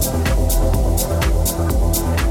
Thank you.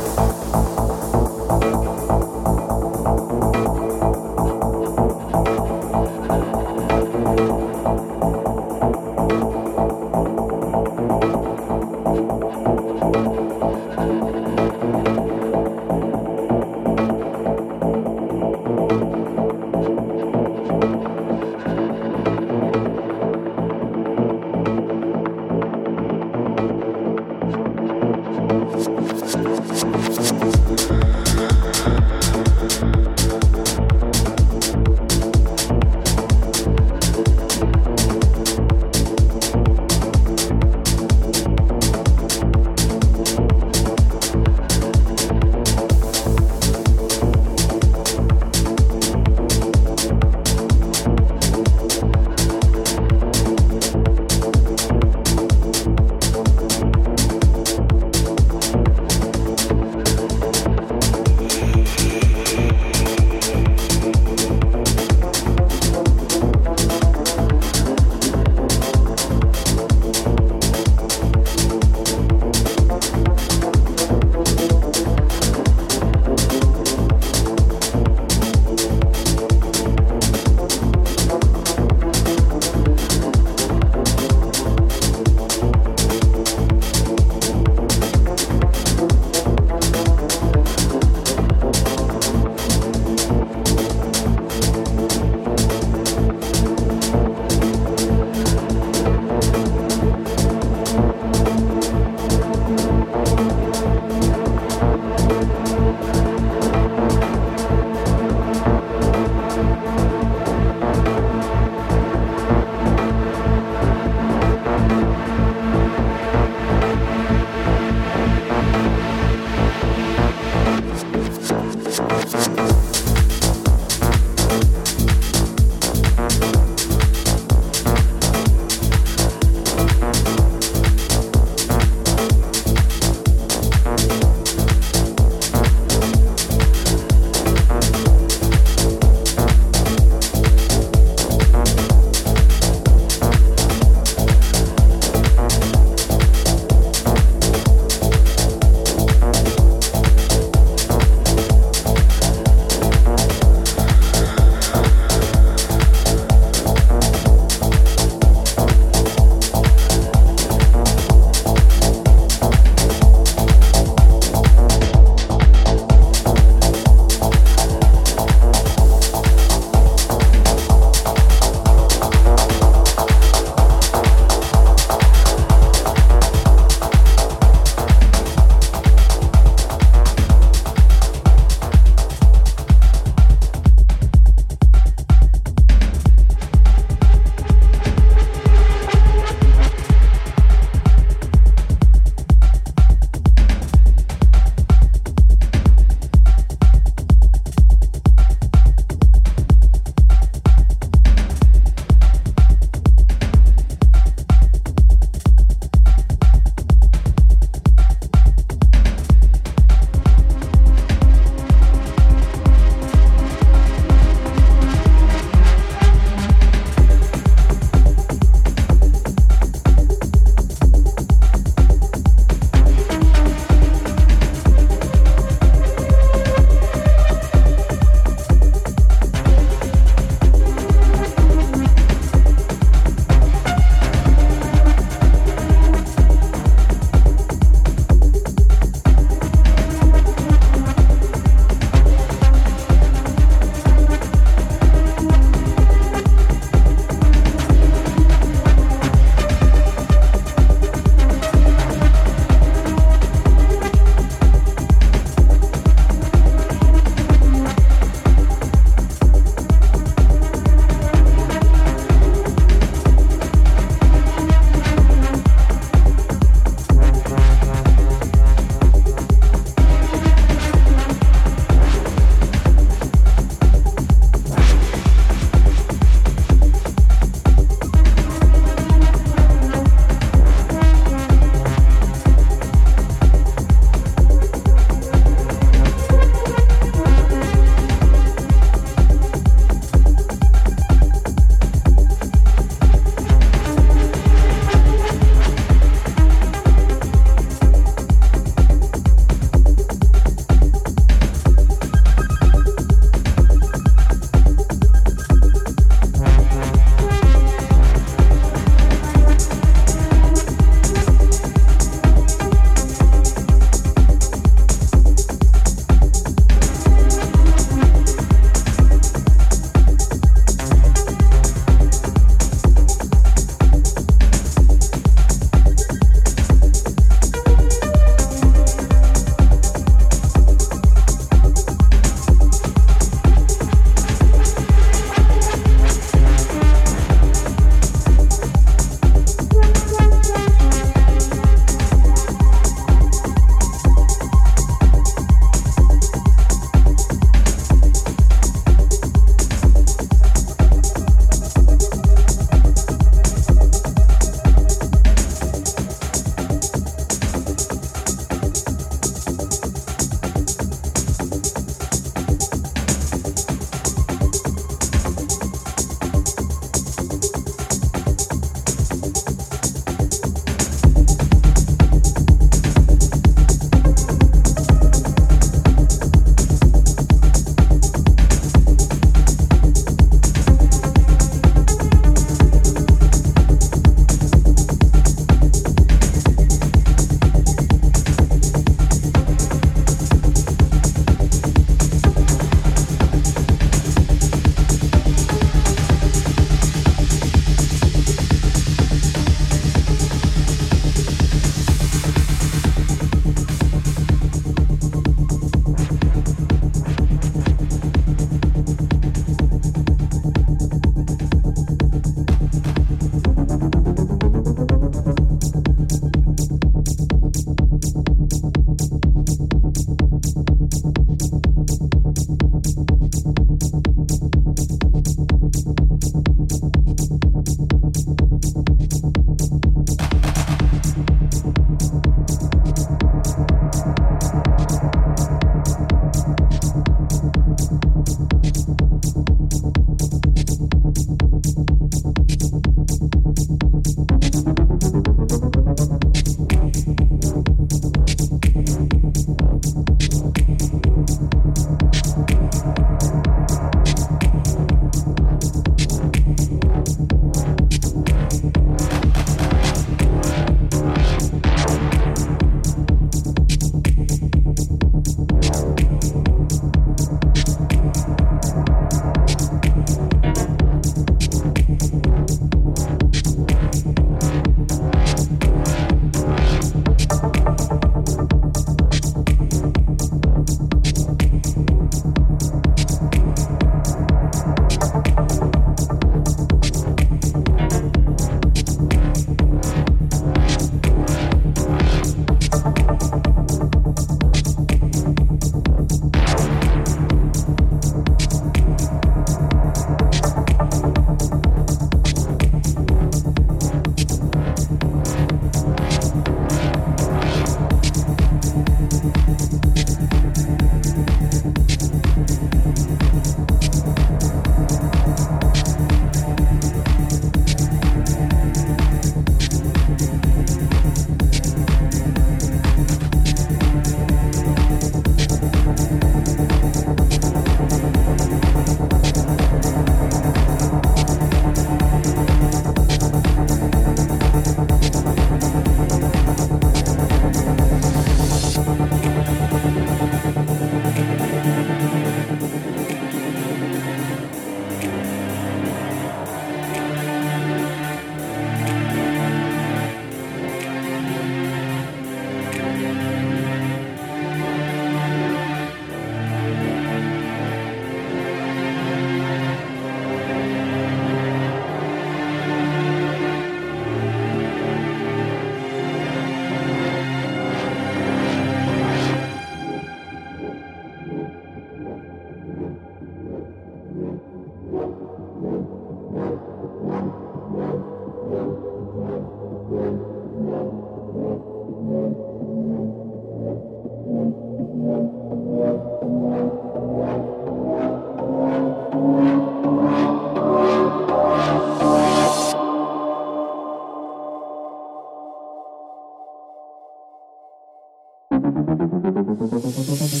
Thank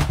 you.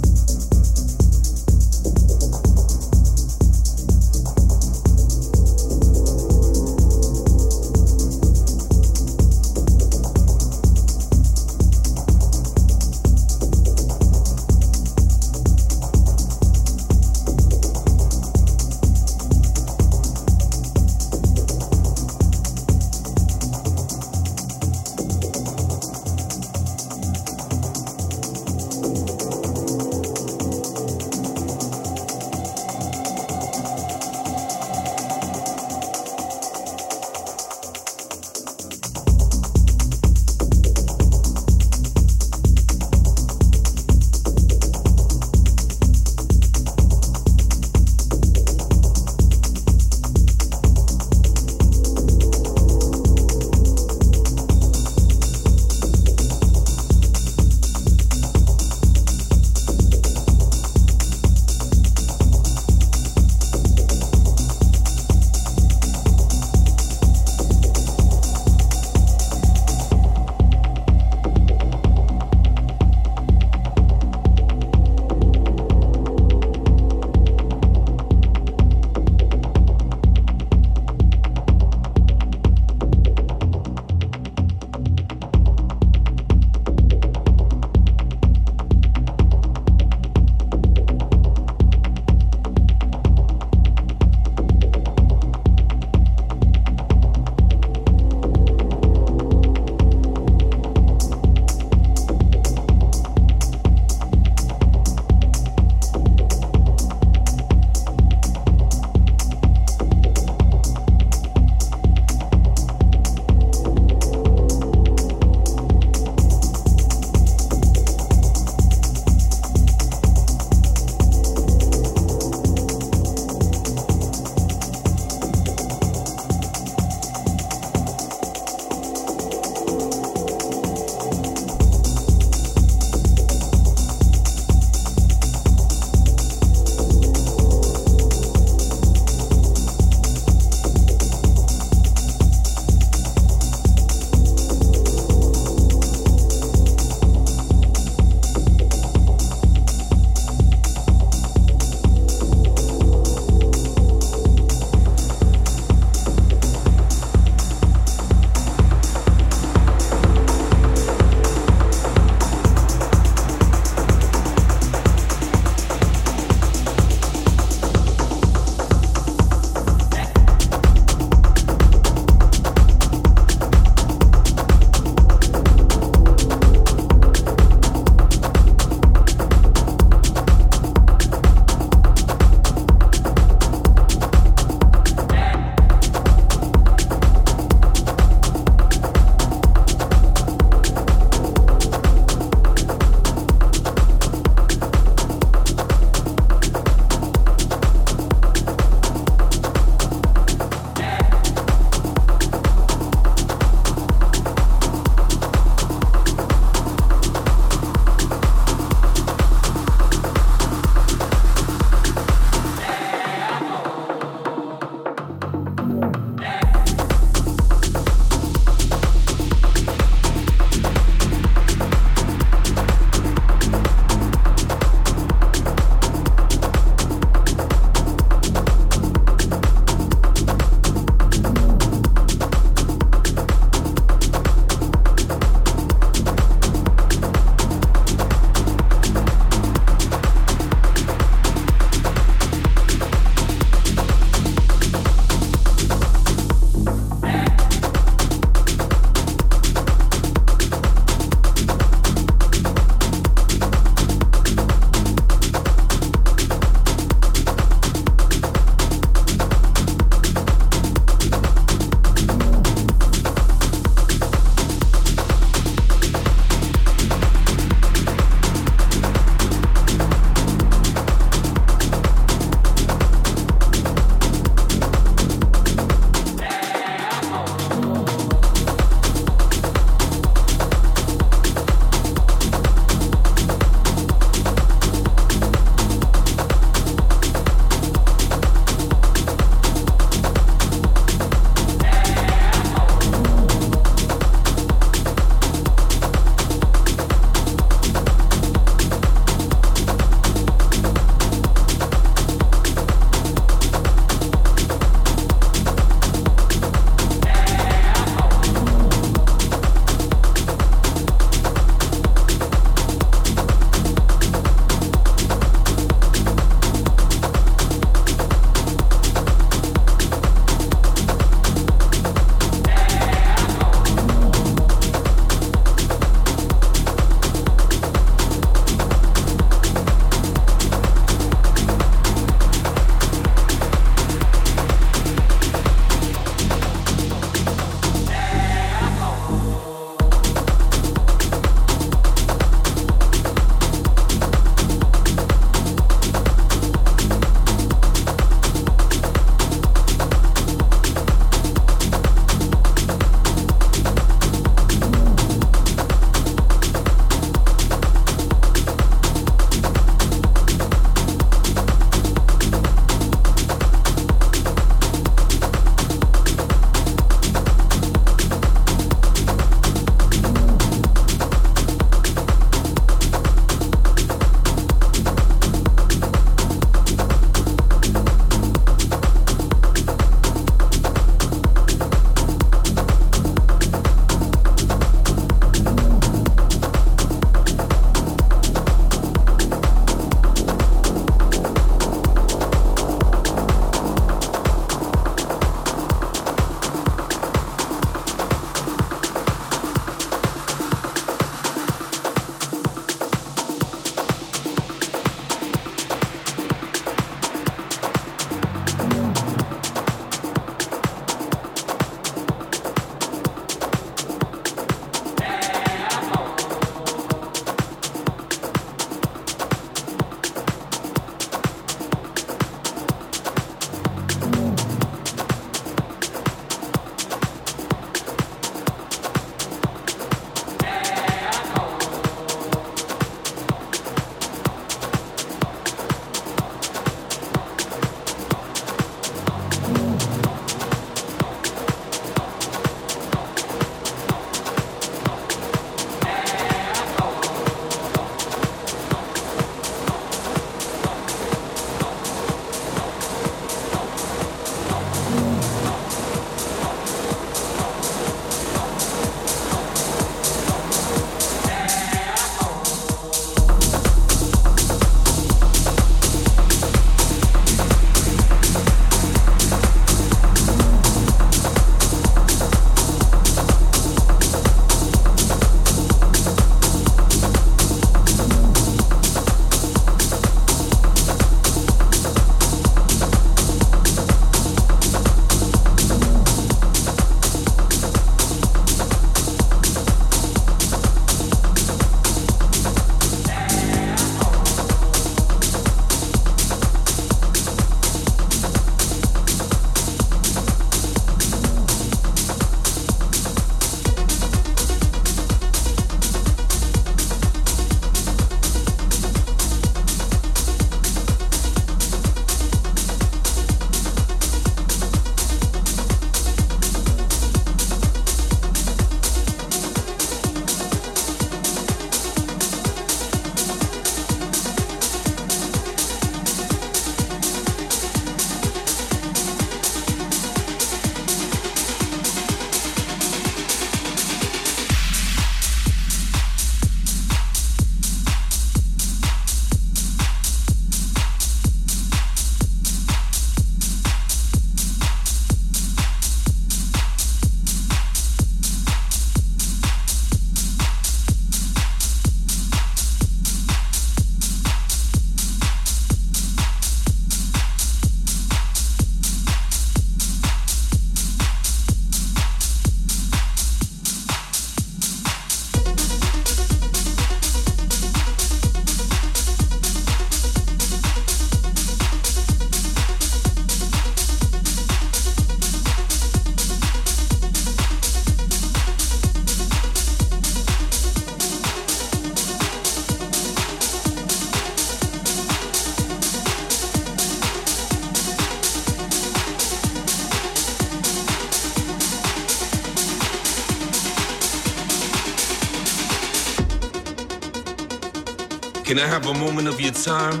Can I have a moment of your time?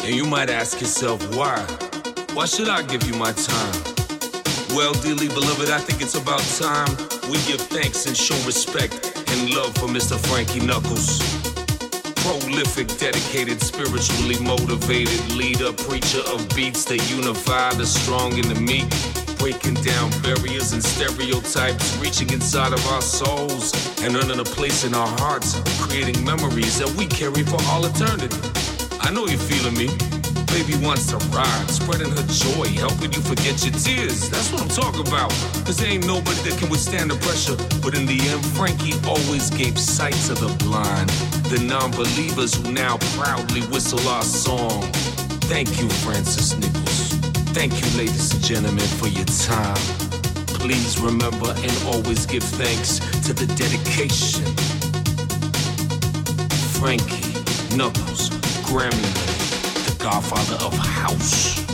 And you might ask yourself, why? Why should I give you my time? Well, dearly beloved, I think it's about time we give thanks and show respect and love for Mr. Frankie Knuckles. Prolific, dedicated, spiritually motivated leader, preacher of beats that unify the strong and the meek breaking down barriers and stereotypes, reaching inside of our souls and earning a place in our hearts, creating memories that we carry for all eternity. I know you're feeling me. Baby wants to ride, spreading her joy, helping you forget your tears. That's what I'm talking about. Cause there ain't nobody that can withstand the pressure. But in the end, Frankie always gave sight to the blind, the non believers who now proudly whistle our song. Thank you, Francis Nicholls. Thank you, ladies and gentlemen, for your time. Please remember and always give thanks to the dedication. Frankie Knuckles, Grammy, the godfather of house.